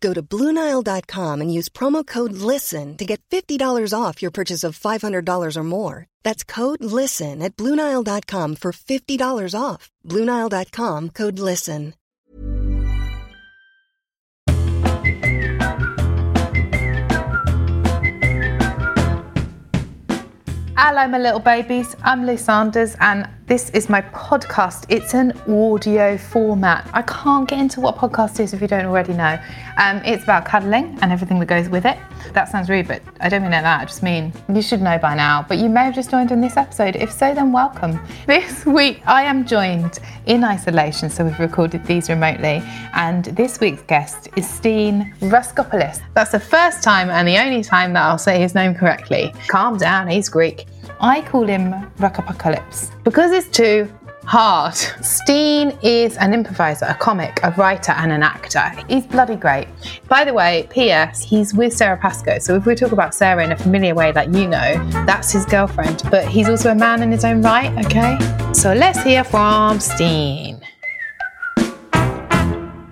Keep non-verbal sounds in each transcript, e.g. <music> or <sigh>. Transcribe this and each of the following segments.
Go to BlueNile.com and use promo code LISTEN to get $50 off your purchase of $500 or more. That's code LISTEN at BlueNile.com for $50 off. BlueNile.com code LISTEN. Hello, my little babies. I'm Lou Sanders, and this is my podcast. It's an audio format. I can't get into what podcast is if you don't already know. Um, it's about cuddling and everything that goes with it. That sounds rude, but I don't mean it that. I just mean you should know by now. But you may have just joined in this episode. If so, then welcome. <laughs> This week I am joined in isolation, so we've recorded these remotely. And this week's guest is Steen Raskopoulos. That's the first time and the only time that I'll say his name correctly. Calm down, he's Greek. I call him Rakapocalypse because it's too hard. Steen is an improviser, a comic, a writer, and an actor. He's bloody great. By the way, P.S., he's with Sara Pascoe. So if we talk about Sarah in a familiar way, like you know, that's his girlfriend. But he's also a man in his own right, okay? So let's hear from Steen.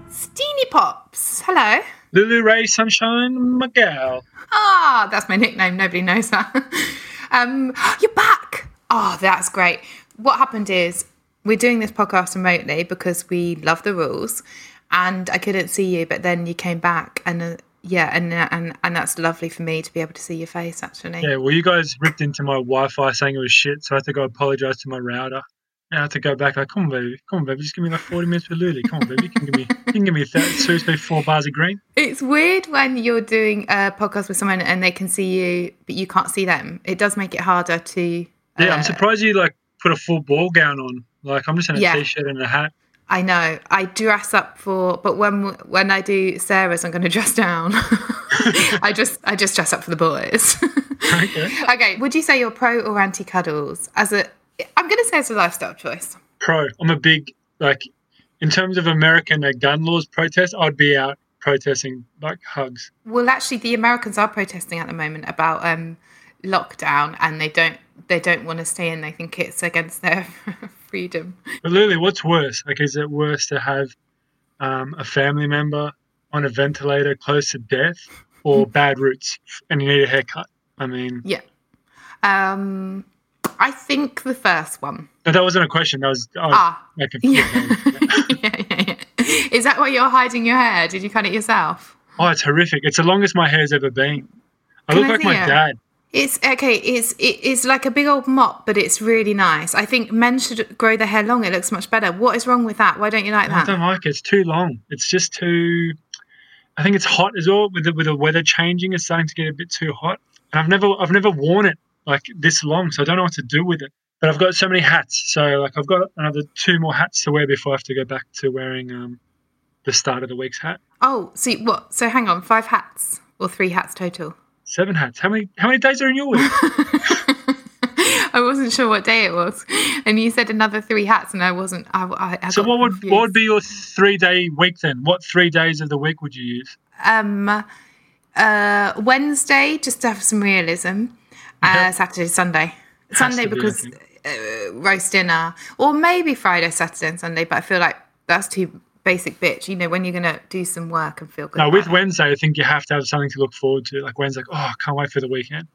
Steeny Pops, hello. Lulu Ray Sunshine Miguel. Ah, that's my nickname. Nobody knows that. <laughs> um, <gasps> you're back. Oh, that's great. What happened is we're doing this podcast remotely because we love the rules, and I couldn't see you, but then you came back, and uh, yeah, and and and that's lovely for me to be able to see your face. Actually, Yeah, well, you guys ripped into my Wi-Fi saying it was shit, so I had to go apologize to my router. I had to go back. Like, come on, baby, come on, baby, just give me like forty minutes with Lulu. Come on, baby, you can give me, you can give me th- seriously four bars of green. It's weird when you're doing a podcast with someone and they can see you, but you can't see them. It does make it harder to. Yeah, uh, I'm surprised you like put a full ball gown on. Like, I'm just in a Yeah. shirt and a hat. I know. I dress up for, but when when I do Sara's, I'm going to dress down. <laughs> I just I just dress up for the boys. <laughs> Okay. okay. Would you say you're pro or anti cuddles? As a, I'm going to say it's a lifestyle choice. Pro. I'm a big like, in terms of American uh, gun laws protest, I'd be out protesting like hugs. Well, actually, the Americans are protesting at the moment about um, lockdown, and they don't they don't want to stay in. They think it's against their <laughs> freedom. But Lulu, what's worse? Like, is it worse to have um, a family member on a ventilator close to death, or <laughs> bad roots and you need a haircut? I mean, Yeah. Um, I think the first one. no, that wasn't a question. That was, I was Ah. Yeah. yeah, yeah, yeah. Is that why you're hiding your hair? Did you cut it yourself? Oh, it's horrific. It's the longest my hair's ever been. I Can look I like my it? dad. It's okay. It's it is like a big old mop, but it's really nice. I think men should grow their hair long. It looks much better. What is wrong with that? Why don't you like that? I don't like it. It's too long. It's just too. I think it's hot as well. With the, with the weather changing, it's starting to get a bit too hot. And I've never I've never worn it like this long, so I don't know what to do with it. But I've got so many hats, so like I've got another two more hats to wear before I have to go back to wearing um, the start of the week's hat. Oh, see what? So hang on, five hats or three hats total? Seven hats. How many how many days are in your week? <laughs> I wasn't sure what day it was, and you said another three hats, and I wasn't. I, I, I so what would confused. what would be your three day week then? What three days of the week would you use? um uh Wednesday just to have some realism. Uh, Saturday, Sunday, Sunday be, because uh, roast dinner, or maybe Friday, Saturday, and Sunday. But I feel like that's too basic, bitch. You know when you're gonna do some work and feel good. Now with it. Wednesday, I think you have to have something to look forward to. Like Wednesday, like, oh, I can't wait for the weekend.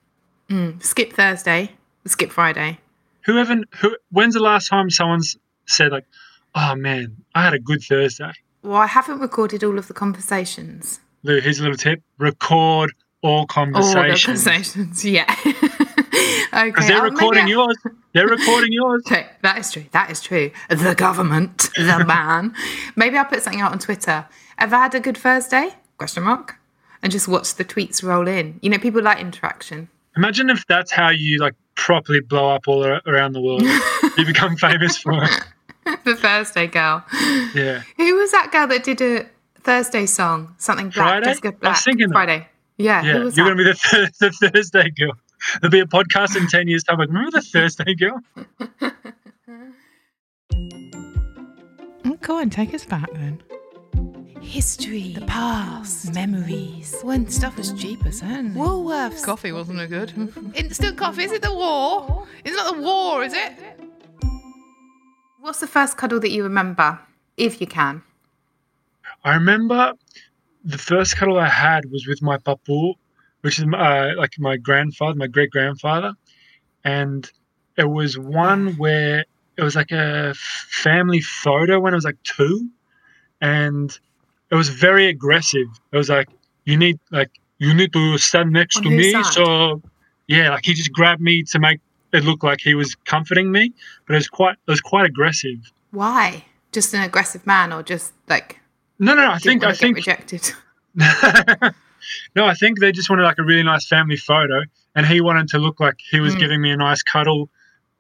skip Thursday, skip Friday. Who haven't? Who? When's the last time someone's said like, "Oh man, I had a good Thursday." Well, I haven't recorded all of the conversations. Lou, here's a little tip: record all All the conversations. conversations, <laughs> yeah. <laughs> okay. Because they're maybe recording yours. They're recording yours. <laughs> Okay, that is true. That is true. The government, the man. Maybe I'll put something out on Twitter. Have I had a good Thursday? Question mark. And just watch the tweets roll in. You know, people like interaction. Imagine if that's how you like properly blow up all around the world. you become famous for it. the Thursday girl. Yeah. Who was that girl that did a Thursday song? Something black. Friday? Jessica I was Black. thinking that. Friday. Yeah. Yeah. Who You're was gonna be the, <laughs> th- the Thursday girl. There'll be a podcast in 10 years' time. Like, remember the Thursday girl? Oh, <laughs> Go on, take us back then. History, the past, memories. When stuff was cheaper, certainly. Woolworths. Coffee wasn't a good. <laughs> Instant coffee. Is it the war? It's not the war, is it? What's the first cuddle that you remember, if you can? I remember the first cuddle I had was with my papu, which is uh, like my grandfather, my great grandfather. And it was one where it was like a family photo when I was like two. And it was very aggressive. It was like, you need, like, you need to stand next On to me. side? So, yeah, like he just grabbed me to make it look like he was comforting me. But it was quite, it was quite aggressive. Why? Just an aggressive man, or just like No, no. I think, I think, rejected. <laughs> no, I think they just wanted like a really nice family photo, and he wanted to look like he was Mm. giving me a nice cuddle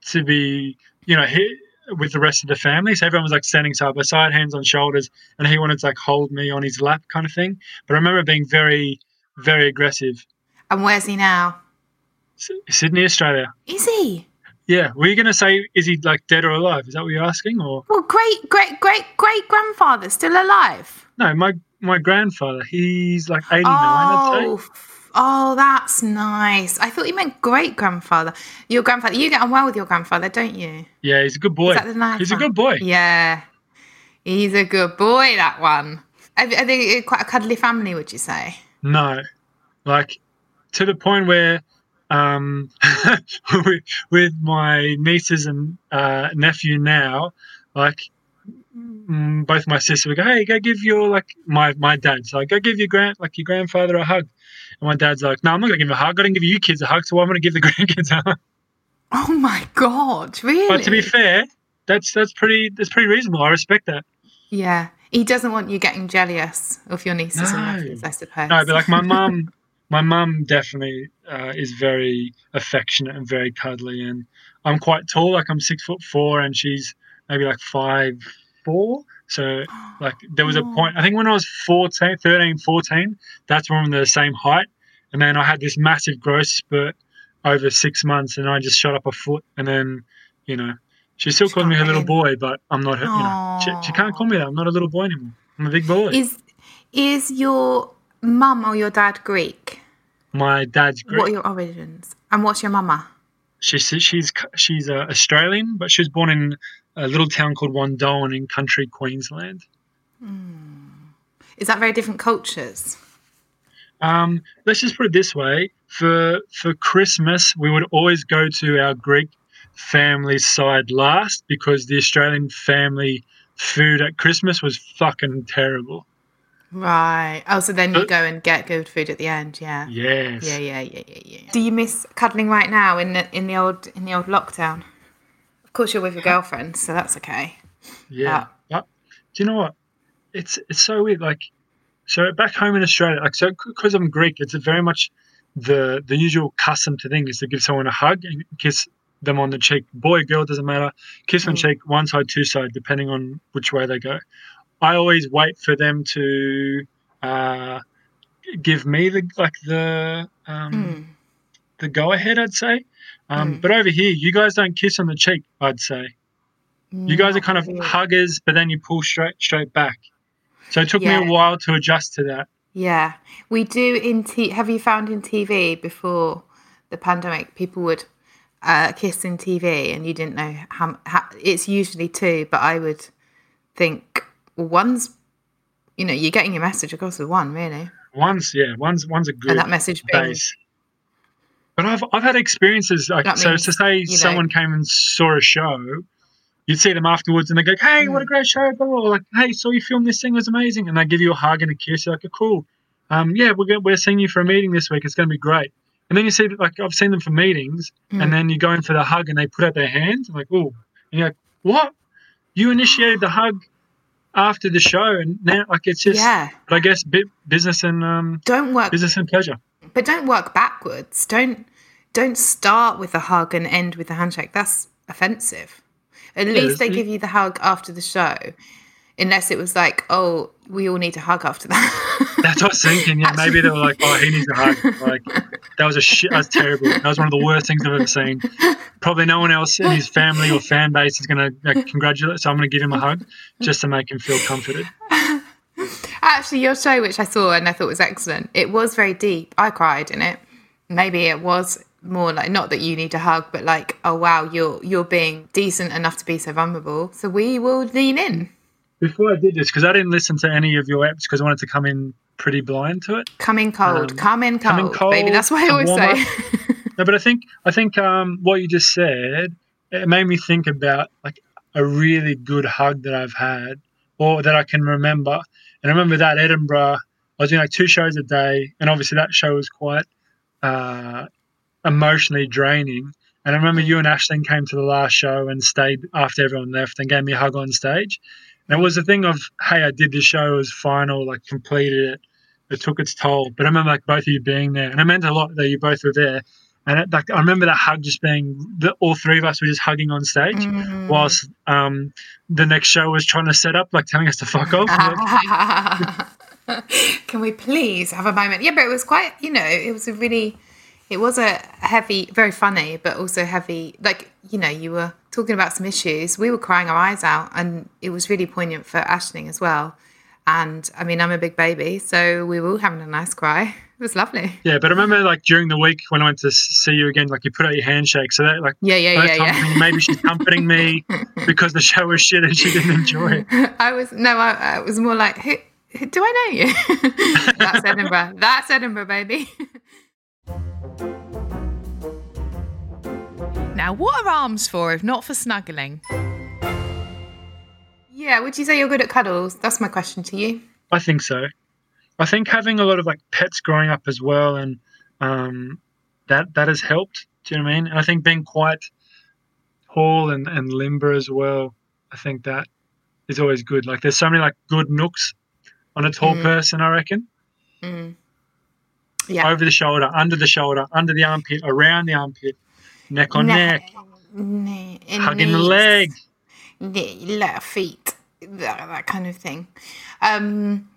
to be, you know, he, with the rest of the family. So everyone was like standing side by side, hands on shoulders, and he wanted to like hold me on his lap, kind of thing. But I remember being very, very aggressive. And where's he now? S- Sydney, Australia. Is he? Yeah, were you gonna say is he like dead or alive? Is that what you're asking, or Well, great, great, great, great grandfather still alive. no? My my grandfather, he's like 89. I'd say. Oh, oh, that's nice. I thought you meant great grandfather. Your grandfather. You get on well with your grandfather, don't you? Yeah, he's a good boy. Is that the nice He's a good boy. Yeah, he's a good boy. That one. Are, are they uh, quite a cuddly family? Would you say? No, like to the point where um, <laughs> with, my nieces and uh, nephew now, like mm, both my sisters would go, "Hey, go give your like my my dad's like go give your grand like your grandfather a hug," and my dad's like, "No, I'm not gonna give him a hug. I didn't give you kids a hug, so I'm gonna give the <laughs> grandkids a hug." Oh my god! Really? But to be fair, that's that's pretty that's pretty reasonable. I respect that. yeah, he doesn't want you getting jealous of your nieces and nephews. I suppose. No, but like my mum, <laughs> my mum definitely uh, is very affectionate and very cuddly, and I'm quite tall. Like I'm six foot four, and she's maybe like five four. So like there was a point. I think when I was 14, 13, 14, that's when we were the same height, and then I had this massive growth spurt over six months, and I just shot up a foot, and then you know. She still She calls me her little boy, but I'm not her. You know, she, she can't call me that. I'm not a little boy anymore. I'm a big boy. Is is your mum or your dad Greek? My dad's Greek. What are your origins? And what's your mama? She's she's she's uh, Australian, but she was born in a little town called Wandoan in country Queensland. Is that very different cultures? Um, let's just put it this way: for for Christmas, we would always go to our Greek family side last because the Australian family food at Christmas was fucking terrible. Right. Oh, so then you Uh, go and get good food at the end. Yeah. Yes. Yeah, yeah, yeah, yeah, yeah. Do you miss cuddling right now in the in the old in the old lockdown? Of course, you're with your girlfriend, so that's okay. Yeah. But do you know what? It's it's so weird. Like, so back home in Australia, like, so because I'm Greek, it's a very much the the usual custom to thing is to give someone a hug and kiss them on the cheek. Boy, girl, doesn't matter. Kiss on Mm. cheek, one side, two side, depending on which way they go. I always wait for them to uh, give me the like the um, Mm. the go ahead. I'd say. Um, Mm. But over here, you guys don't kiss on the cheek. I'd say. You guys are kind of huggers, but then you pull straight straight back. So it took me a while to adjust to that. Yeah, we do in t. Have you found in TV before the pandemic, people would uh, kiss in TV, and you didn't know how, how. It's usually two, but I would think well, one's. You know, you're getting your message across with one, really, One's yeah, one's one's a good and that message being base. But I've I've had experiences like That so means, to say you know- someone came and saw a show, you'd see them afterwards and they go, Hey, what a great show, blah, blah, blah. like, hey, saw you film this thing, it was amazing and they give you a hug and a kiss, you're like, oh, cool. um, yeah, we're, we're seeing you for a meeting this week. It's going to be great. And then you see, like, I've seen them for meetings, Mm. and then you go in for the hug, and they put out their hands. I'm like, oh, and you're like, what? You initiated the hug after the show, and now, like, it's just, yeah. but I guess, business and um, Don't work business and pleasure. but don't work backwards. Don't don't start with a hug and end with a handshake. That's offensive. At least they give you the hug after the show. Unless it was like, oh, we all need to hug after that. That's what I was thinking. Yeah, maybe they were like, "Oh, he needs a hug." Like that was a shit. That was terrible. That was one of the worst things I've ever seen. Probably no one else in his family or fan base is going to congratulate. So I'm going to give him a hug just to make him feel comforted. Actually, your show, which I saw and I thought was excellent, it was very deep. I cried in it. Maybe it was more like not that you need a hug, but like, oh wow, you're you're being decent enough to be so vulnerable. So we will lean in. Before I did this, because I didn't listen to any of your apps because I wanted to come in pretty blind to it. Come in cold. Um, come in cold, come in cold, baby. That's what I always say. <laughs> No, but I think I think um, what you just said it made me think about like a really good hug that I've had or that I can remember. And I remember that Edinburgh, I was doing like two shows a day, and obviously that show was quite uh, emotionally draining. And I remember you and Aisling came to the last show and stayed after everyone left and gave me a hug on stage. And it was a thing of, hey, I did this show, it was final, like completed it. It took its toll. But I remember like both of you being there, and it meant a lot that you both were there. And it, like I remember that hug just being the, all three of us were just hugging on stage, Mm. whilst um, the next show was trying to set up, like telling us to fuck off. <laughs> Can we please have a moment? Yeah, but it was quite, you know, it was a really, it was a heavy, very funny, but also heavy. Like, you know, you were talking about some issues. We were crying our eyes out, and it was really poignant for Aisling as well. And I mean, I'm a big baby, so we were all having a nice cry. <laughs> It was lovely. Yeah, but I remember like during the week when I went to see you again, like you put out your handshake. So that like Yeah, yeah, yeah, yeah. maybe she's comforting me <laughs> because the show was shit and she didn't enjoy it. I was no, I, I was more like, who, who do I know you? <laughs> That's Edinburgh. That's Edinburgh, baby. Now, what are arms for if not for snuggling? yeah, would you say you're good at cuddles? That's my question to you. I think so. I think having a lot of like pets growing up as well, and um, that that has helped. Do you know what I mean? And I think being quite tall and, and limber as well. I think that is always good. Like there's so many like good nooks on a tall Mm. person. I reckon Mm. Yeah. over the shoulder, under the shoulder, under the armpit, around the armpit, neck on neck, Ne- in hugging the knees, leg. knee, left feet, that, that kind of thing. Um,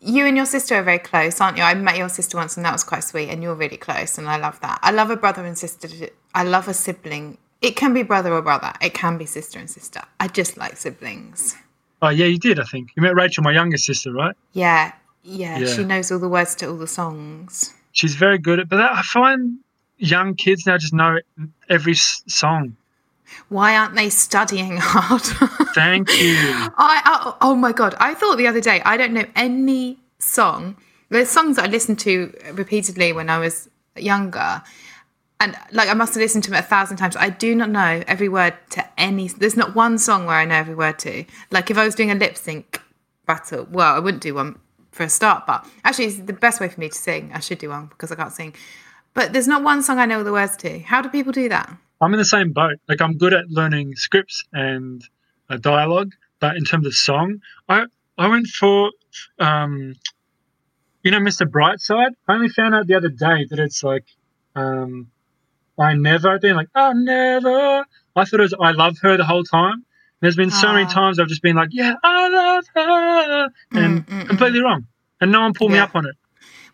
you and your sister are very close, aren't you? I met your sister once, and that was quite sweet. And you're really close, and I love that. I love a brother and sister. I love a sibling. It can be brother or brother. It can be sister and sister. I just like siblings. Oh yeah, you did. I think you met Rachel, my younger sister, right? Yeah, yeah. Yeah. She knows all the words to all the songs. She's very good at. But I find young kids now just know every song. Why aren't they studying <laughs> hard? Thank you. I oh, oh my god! I thought the other day I don't know any song. There's songs that I listened to repeatedly when I was younger, and like I must have listened to them a thousand times. I do not know every word to any. There's not one song where I know every word to. Like if I was doing a lip sync battle, well, I wouldn't do one for a start. But actually, it's the best way for me to sing. I should do one because I can't sing. But there's not one song I know the words to. How do people do that? I'm in the same boat. Like I'm good at learning scripts and dialogue, but in terms of song, I I went for um, you know, Mr. Brightside. I only found out the other day that it's like um, I never. Then like I never. I thought it was I love her the whole time. There's been so many Ah. times I've just been like, yeah, I love her, and Mm, mm, mm. completely wrong, and no one pulled me up on it.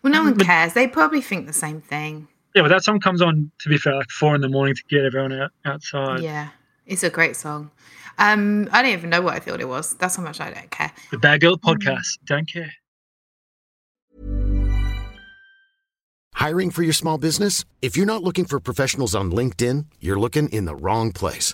Well, no one But- cares. They probably think the same thing. Yeah, but that song comes on to be fair, like four in the morning to get everyone out outside. Yeah, it's a great song. Um, I don't even know what I thought it was. That's how much I don't care. The Bad Girl Mm. podcast. Don't care. Hiring for your small business? If you're not looking for professionals on LinkedIn, you're looking in the wrong place.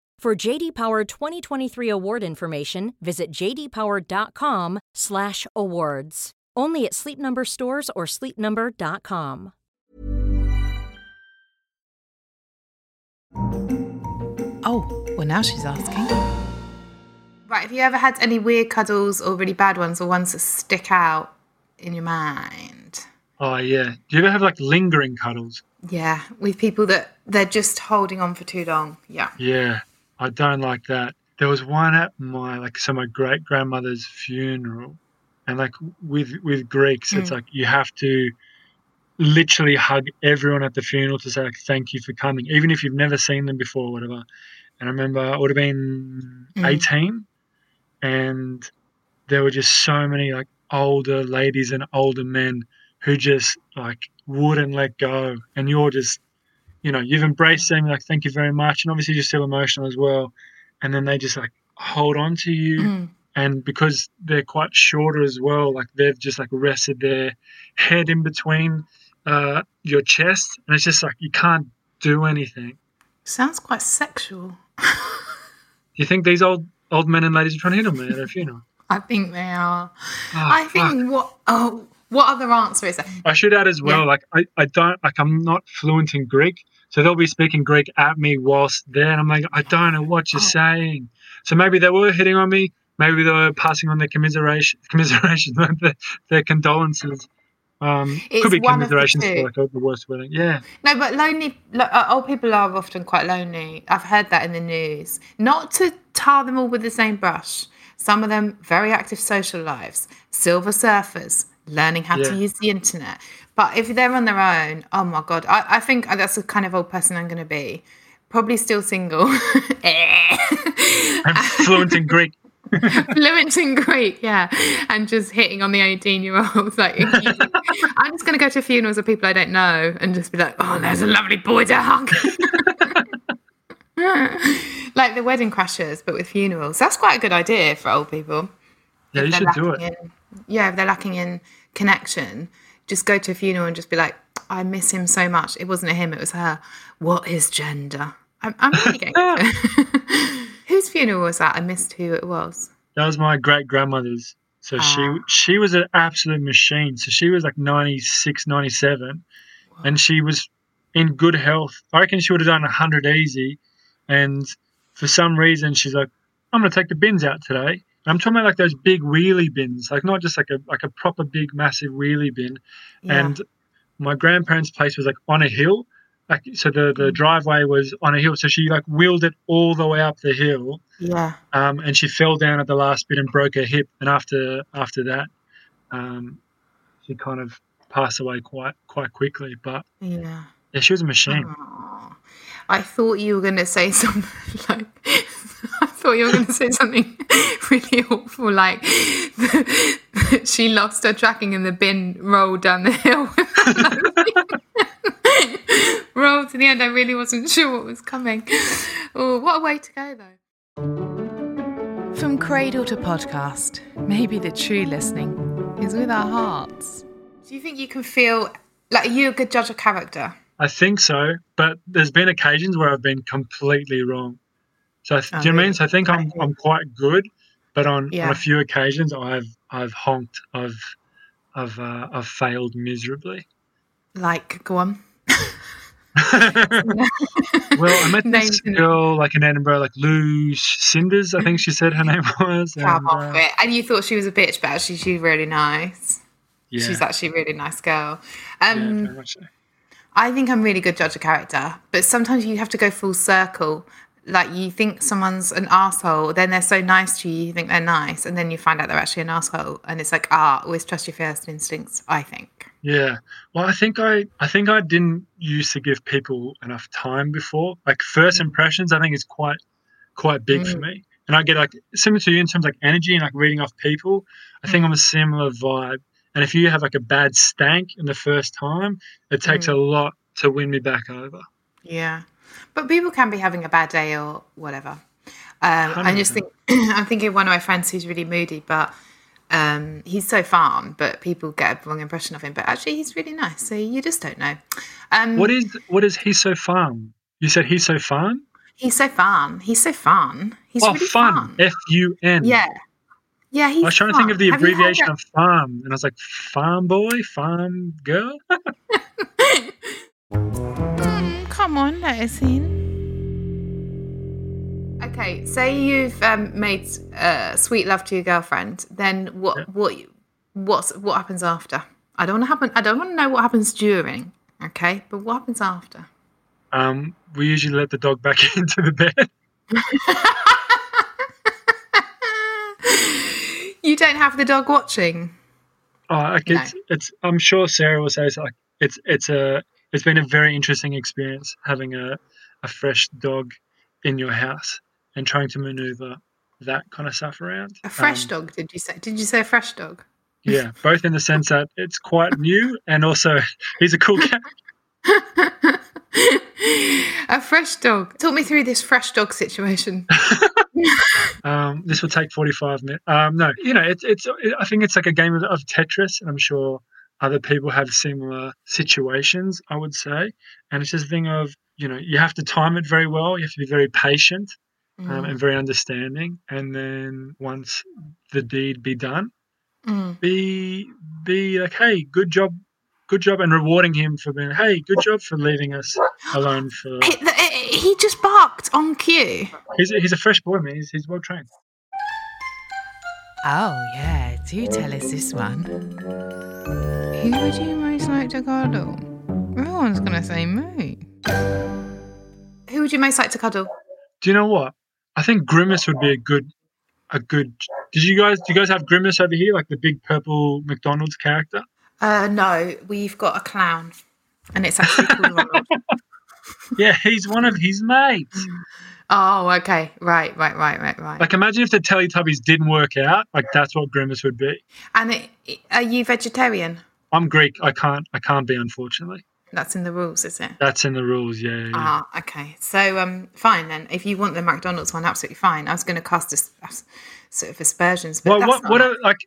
For JD Power 2023 award information, visit jdpower.com/awards. Only at Sleep Number stores or sleepnumber.com. Oh, well, now she's asking. Right, have you ever had any weird cuddles or really bad ones or ones that stick out in your mind? Oh yeah. Do you ever have like lingering cuddles? Yeah, with people that they're just holding on for too long. Yeah. Yeah. I don't like that. There was one at my like so my great grandmother's funeral, and like with with Greeks, it's mm. like you have to literally hug everyone at the funeral to say like thank you for coming, even if you've never seen them before, or whatever. And I remember I would have been mm. eighteen, and there were just so many like older ladies and older men who just like wouldn't let go, and you're just you know, you've embraced them, like, thank you very much. And obviously, you're still emotional as well. And then they just like hold on to you. And because they're quite shorter as well, like, they've just like rested their head in between uh, your chest. And it's just like, you can't do anything. Sounds quite sexual. <laughs> You think these old old men and ladies are trying to hit on me at a funeral? I think they are. Oh, I think what oh what other answer is there? I should add as well, Yeah. like I, I don't like I'm not fluent in Greek, so they'll be speaking Greek at me whilst there, and I'm like, I don't know what you're Oh. saying. So maybe they were hitting on me, maybe they were passing on their commiseration, <laughs> commiseration, <laughs> their, their condolences. Um, It's could be one of the commiserations for like the worst wording. Yeah, No, but lonely lo- old people are often quite lonely. I've heard that in the news. Not to tar them all with the same brush. Some of them very active social lives, silver surfers, learning how to use the internet. But if they're on their own, oh my god, I, I think that's the kind of old person I'm going to be. Probably still single. I'm <laughs> fluent in Greek. <laughs> fluent in Greek, yeah, and just hitting on the eighteen-year-olds. Like, <laughs> I'm just going to go to funerals of people I don't know and just be like, "Oh, there's a lovely boy to hug." like the wedding crashers, but with funerals. That's quite a good idea for old people. Yeah, you should do it. in- yeah, if they're lacking in connection, just go to a funeral and just be like, "I miss him so much. It wasn't him, it was her. What is gender?" I'm, I'm really getting. <laughs> <laughs> Whose funeral was that? I missed who it was. That was my great grandmother's. So Ah. she she was an absolute machine. So she was like 96, 97, and she was in good health. I reckon she would have done 100 easy. And for some reason, she's like, I'm going to take the bins out today. I'm talking about like those big wheelie bins, like not just like a like a proper big massive wheelie bin. Yeah. And my grandparents' place was like on a hill. Like so the, the driveway was on a hill. So she like wheeled it all the way up the hill Yeah. um, and she fell down at the last bit and broke her hip. And after after that, um, she kind of passed away quite quite quickly. But Yeah. yeah, she was a machine. Aw. I thought you were going to say <laughs> something like, thought you were going to say something <laughs> really awful, like <laughs> she lost her tracking and the bin rolled down the hill. <laughs> rolled to the end. I really wasn't sure what was coming. Oh, what a way to go, though. From cradle to podcast, maybe the true listening is with our hearts. Do you think you can feel like are you a good judge of character? I think so, but there's been occasions where I've been completely wrong. So do you know what I mean? So I think I'm I'm quite good, but on, Yeah. on a few occasions I've I've honked. I've I've uh, I've failed miserably. Like, go on. <laughs> <laughs> Well, I met this Names girl like in Edinburgh, like Lou Cinders, I think she said her name <laughs> was. And, off uh, it. And you thought she was a bitch, but actually she's really nice. yeah, She's actually a really nice girl. yeah, Um, much so. I think I'm really good judge of character, but sometimes you have to go full circle. Like you think someone's an asshole, then they're so nice to you, you think they're nice, and then you find out they're actually an asshole, and it's like, ah, always trust your first instincts. I think. Yeah. Well, I think I I think I didn't used to give people enough time before. Like first mm. impressions, I think is quite quite big for mm. me. And I get like similar to you in terms of like energy and like reading off people. I think I'm mm. a similar vibe. And if you have like a bad stank in the first time, it takes a lot to win me back over. Yeah, but people can be having a bad day or whatever. Um, I just 100%. think <clears throat> I'm thinking of one of my friends who's really moody, but um, he's so fun. But people get a wrong impression of him. But actually, he's really nice. So you just don't know. Um, What is what is he so fun? You said he's so fun? He's so fun. He's so fun. He's oh, really fun. fun. F U N. Yeah, yeah. He's I was trying to think of the. Have abbreviation of farm, and I was like, farm boy, farm girl. <laughs> Come on, let us in. Okay, say you've um, made uh, sweet love to your girlfriend. Then what? Yeah. What? What's what happens after? I don't want to happen. I don't want to know what happens during. Okay, but what happens after? Um, we usually let the dog back <laughs> into the bed. <laughs> you don't have the dog watching. Oh, like No. it's, it's. I'm sure Sara will say it's like it's it's a it's been a very interesting experience having a a fresh dog in your house and trying to maneuver that kind of stuff around. A fresh Um, dog? Did you say? Did you say a fresh dog? Yeah, both in the sense that it's quite new and also <laughs> he's a cool cat. <laughs> a fresh dog. Talk me through this fresh dog situation. <laughs> Um, this will take 45 minutes. Um, no, you know, it's it's. I think it's like a game of, of Tetris, and I'm sure other people have similar situations. I would say, and it's just a thing of you know you have to time it very well. You have to be very patient um, and very understanding, and then once the deed be done, Mm. be be like, hey, good job. Good job, and rewarding him for being, hey, good job for leaving us alone for. He, th- he just barked on cue. He's a, he's a fresh boy, man. He's, he's well trained. Oh, yeah, do tell us this one. Who would you most like to cuddle? Everyone's gonna say me. Who would you most like to cuddle? Do you know what? I think Grimace would be a good, a good. Did you guys? Do you guys have Grimace over here, like the big purple McDonald's character? Uh, no, we've got a clown, and it's actually called Ronald. <laughs> Yeah, he's one of his mates. Oh, okay, right, right, right, right, right. Like, imagine if the Teletubbies didn't work out. Like, that's what Grimace would be. and it, it- are you vegetarian? I'm Greek. I can't. I can't be, unfortunately. That's in the rules, is it? That's in the rules. Yeah. yeah. Ah, okay. So, um, fine then. If you want the McDonald's one, absolutely fine. I was going to cast a, s- a s- sort of aspersions, but Well, that's what? What? Are, like,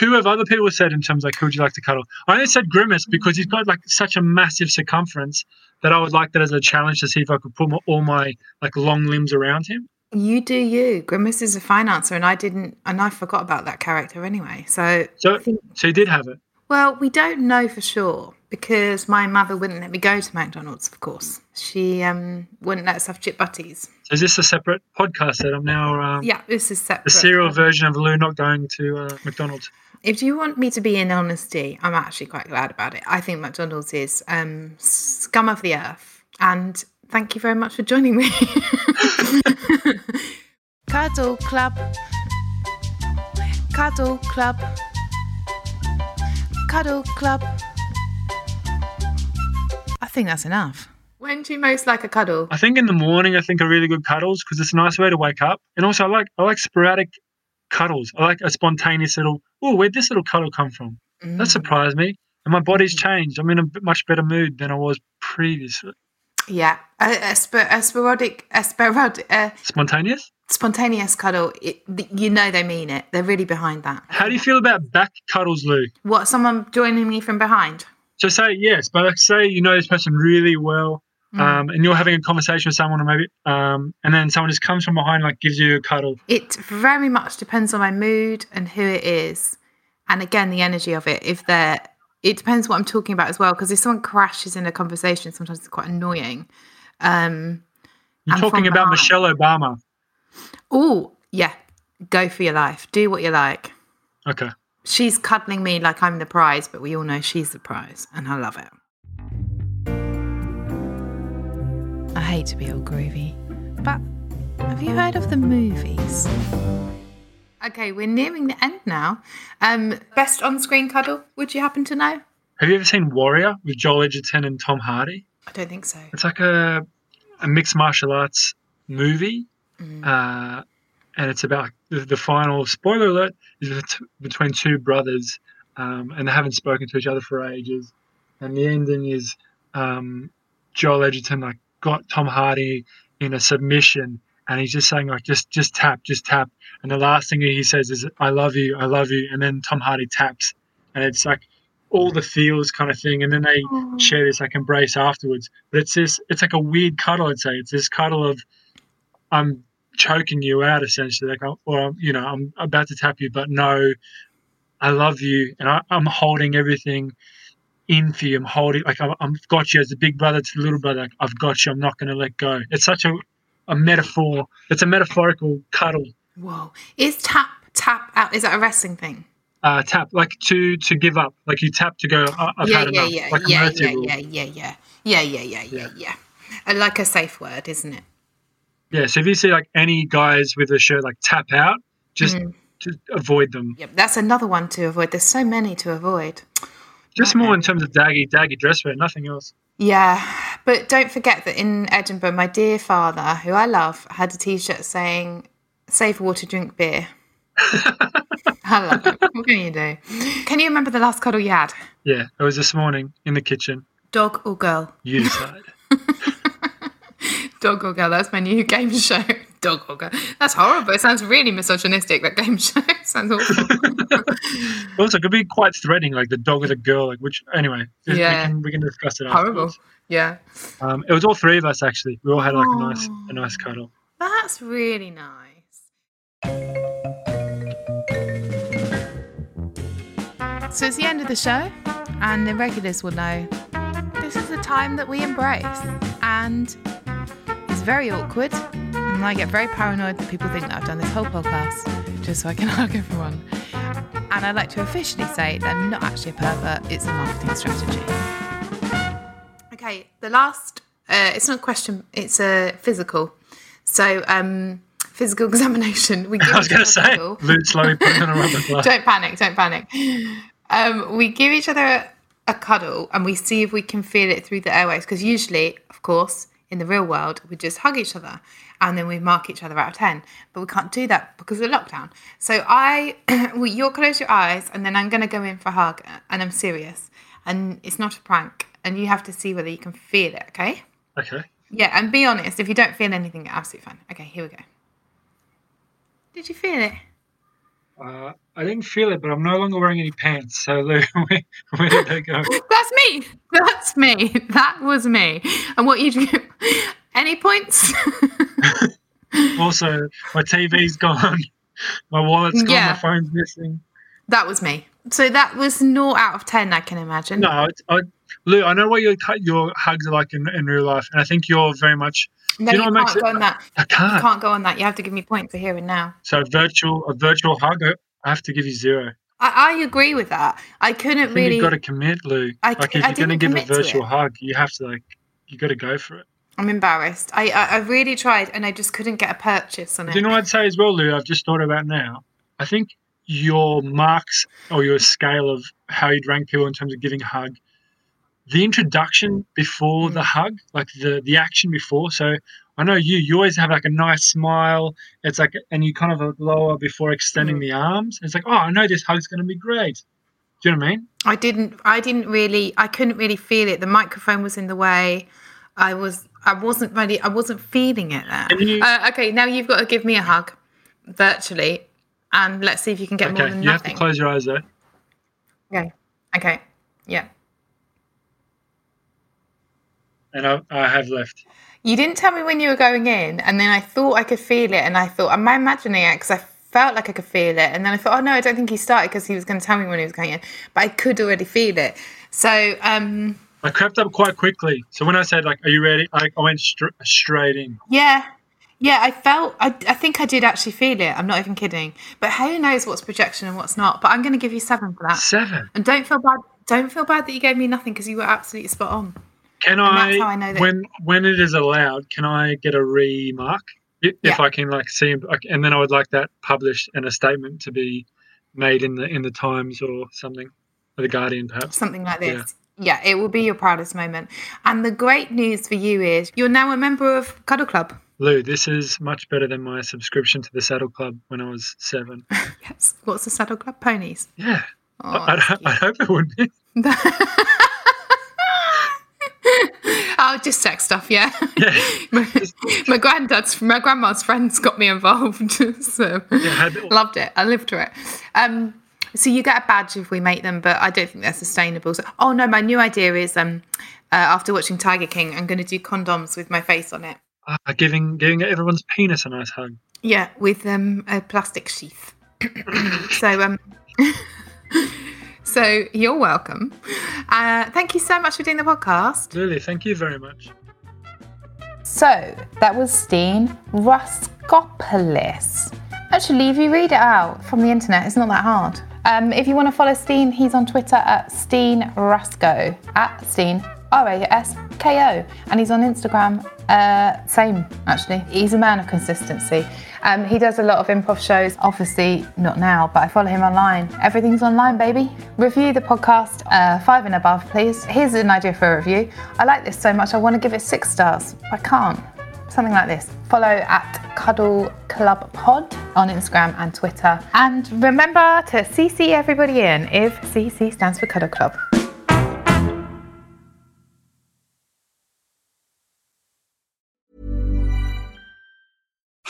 who have other people said in terms of, like who would you like to cuddle? I only said Grimace because he's got like such a massive circumference that I would like that as a challenge to see if I could put my, all my like long limbs around him. You do you. Grimace is a fine answer, and I didn't, and I forgot about that character anyway. So, So, think, so he did have it. Well, we don't know for sure because my mother wouldn't let me go to McDonald's. Of course, she um wouldn't let us have chip butties. So is this a separate podcast that I'm now um, Yeah, this is separate. the serial version of Lou not going to uh, McDonald's? If you want me to be in honesty, I'm actually quite glad about it. I think McDonald's is um, scum of the earth. And thank you very much for joining me. <laughs> Cuddle Club. Cuddle Club. Cuddle Club. I think that's enough. when do you most like a cuddle? I think in the morning, I think are really good cuddles because it's a nice way to wake up. And also, I like I like sporadic cuddles. I like a spontaneous little. Oh, where'd this little cuddle come from? That surprised me. And my body's changed. I'm in a much better mood than I was previously. Yeah, a, a, sp- a sporadic, a sporadic, uh, Spontaneous. Spontaneous cuddle. It, you know they mean it. They're really behind that. How do you feel about back cuddles, Lou? What? Someone joining me from behind? So say yes, but like say you know this person really well, um, and you're having a conversation with someone, or maybe, um, and then someone just comes from behind, like gives you a cuddle. It very much depends on my mood and who it is, and again the energy of it. If they're, it depends what I'm talking about as well. Because if someone crashes in a conversation, sometimes it's quite annoying. Um, You're talking about behind. Michelle Obama. Oh, yeah. Go for your life. Do what you like. Okay. She's cuddling me like I'm the prize, but we all know she's the prize, and I love it. I hate to be all groovy, but have you heard of the movies? Okay, we're nearing the end now. Um, best on-screen cuddle? Would you happen to know? Have you ever seen Warrior with Joel Edgerton and Tom Hardy? I don't think so. It's like a a mixed martial arts movie, uh, and it's about the, the final. Spoiler alert: is between two brothers, um, and they haven't spoken to each other for ages. And the ending is um, Joel Edgerton like got Tom Hardy in a submission, and he's just saying like just just tap, just tap. And the last thing he says is "I love you, I love you," and then Tom Hardy taps, and it's like all the feels kind of thing. And then they share this like embrace afterwards. But it's this, it's like a weird cuddle. I'd say it's this cuddle of I'm choking you out essentially, like I'm- or you know I'm about to tap you, but no, I love you, and I, I'm holding everything in for you. I'm holding like I'm, I'm got you as a big brother to the little brother. Like, I've got you. I'm not going to let go. It's such a a metaphor. It's a metaphorical cuddle. Whoa. Is tap tap out? Is that a wrestling thing? Uh, tap like to to give up, like you tap to go. "I- I've yeah, had yeah, enough. yeah, like yeah, yeah, yeah, yeah, yeah, yeah, yeah, yeah, yeah, yeah. Like a safe word, isn't it? Yeah, so if you see like any guys with a shirt like tap out, just Mm. just avoid them. Yep, that's another one to avoid. There's so many to avoid. Just more in terms of daggy daggy dress wear, nothing else. Yeah, but don't forget that in Edinburgh, my dear father, who I love, had a T-shirt saying "Save water, drink beer." <laughs> I love it. What can you do? Can you remember the last cuddle you had? Yeah, it was this morning in the kitchen. Dog or girl? You decide. <laughs> Dog or girl? That's my new <laughs> game show. Dog or girl? That's horrible. It sounds really misogynistic. That game show <laughs> sounds awful. <laughs> also, it could be quite threatening, like the dog or the girl. Like which, anyway, we Yeah. can we can discuss it. horrible. Afterwards. Yeah, Um, it was all three of us actually. We all had like a nice a nice cuddle. that's really nice. So it's the end of the show, and the regulars will know this is the time that we embrace. And very awkward, and I get very paranoid that people think that I've done this whole podcast just so I can <laughs> hug everyone. And I'd like to officially say that I'm not actually a pervert, it's a marketing strategy. Okay, the last. Uh, it's not a question. It's a physical. So, um, physical <laughs> examination. We <laughs> give I was going to say, cuddle. Luke slowly putting on a rubber don't panic. Don't panic. Um, we give each other a, a cuddle and we see if we can feel it through the airways. Because usually, of course, in the real world, we just hug each other and then we mark each other out of 10. But we can't do that because of lockdown. So I, <clears throat> well, you'll close your eyes and then I'm going to go in for a hug and I'm serious. And it's not a prank. And you have to see whether you can feel it, okay? Okay. Yeah, and be honest. If you don't feel anything, absolutely fine. Okay, here we go. Did you feel it? Uh, I didn't feel it, but I'm no longer wearing any pants. So Lou, <laughs> where, where did they go? That's me. That's me. That was me. And what you do? Any points? <laughs> Also, my TV's gone. <laughs> My wallet's gone. Yeah. My phone's missing. that was me. So that was naught out of ten. I can imagine. No, it's, I, Lou, I know what your your hugs are like in, in real life, and I think you're very much. no, you you, know makes can't it- go on that. I can't. can't go on that. You have to give me points for here and now. So a virtual a virtual hug, I- I have to give you zero. I, I agree with that. I I couldn't think really. you've got to commit, Lou. I like if I you're going to give a virtual hug, you have to like you got to go for it. I'm embarrassed. I, I I really tried, and I just couldn't get a purchase on it. Do you know what I'd say as well, Lou? I've just thought about now. I think your marks or your scale of how you'd rank people in terms of giving a hug, the introduction before Mm. the hug, like the the action before. So I know you, you always have like a nice smile. It's like, and you kind of lower before extending Mm. the arms. It's like, oh, I know this hug's going to be great. Do you know what I mean? I didn't I didn't really I couldn't really feel it. The microphone was in the way. I was I wasn't really I wasn't feeling it there. You- Uh, okay, now you've got to give me a hug virtually and let's see if you can get more okay, than you have to close your eyes though. Okay. Okay. Yeah. And I, I have left. You didn't tell me when you were going in and then I thought I could feel it and I thought am I imagining it because I felt like I could feel it, and then I thought, oh no, I don't think he started because he was going to tell me when he was going in, but I could already feel it. So um, I crept up quite quickly. So when I said like, "Are you ready?" I, I went str- straight in. yeah, yeah, I felt. I, I think I did actually feel it. I'm not even kidding. But who knows what's projection and what's not? But I'm going to give you seven for that. Seven. And don't feel bad. Don't feel bad that you gave me nothing because you were absolutely spot on. Can And I, that's how I know that- when when it is allowed, can I get a remark if, if Yeah. I can like see and then I would like that published and a statement to be made in the in the Times or something, or the Guardian perhaps. something like this. Yeah. it will be your proudest moment. And the great news for you is you're now a member of Cuddle Club. Lou, this is much better than my subscription to the Saddle Club when I was seven. <laughs> Yes. What's the Saddle Club? Ponies. Yeah, Oh, I, I, I hope it would be. <laughs> oh, just sex stuff, yeah. Yeah, <laughs> my, my granddad's, my grandma's friends got me involved, so yeah, loved it. I lived through it. Um, so you get a badge if we make them, but I don't think they're sustainable. So, oh no, my new idea is um, uh, after watching Tiger King, I'm going to do condoms with my face on it. uh, giving giving everyone's penis a nice hug. Yeah, with um, a plastic sheath. <coughs> so um, <laughs> so you're welcome. Uh, thank you so much for doing the podcast. Lily, thank you very much. So that was Steen Raskopoulos. Actually, if you read it out from the internet, it's not that hard. Um, if you want to follow Steen, he's on Twitter at Steen Rasko, at Steen R A S K O, and he's on Instagram. Uh, same, actually. He's a man of consistency. Um, he does a lot of improv shows. Obviously, not now, but I follow him online. Everything's online, baby. Review the podcast, uh, five and above, please. Here's an idea for a review. I like this so much, I want to give it six stars. I can't. Something like this. Follow at Cuddle Club Pod on Instagram and Twitter. And remember to CC everybody in if CC stands for Cuddle Club.